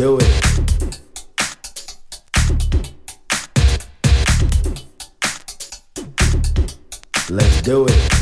do it. Let's do it.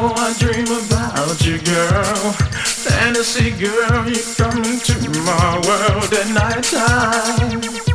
I dream about you, girl. Fantasy girl, you come into my world at night time.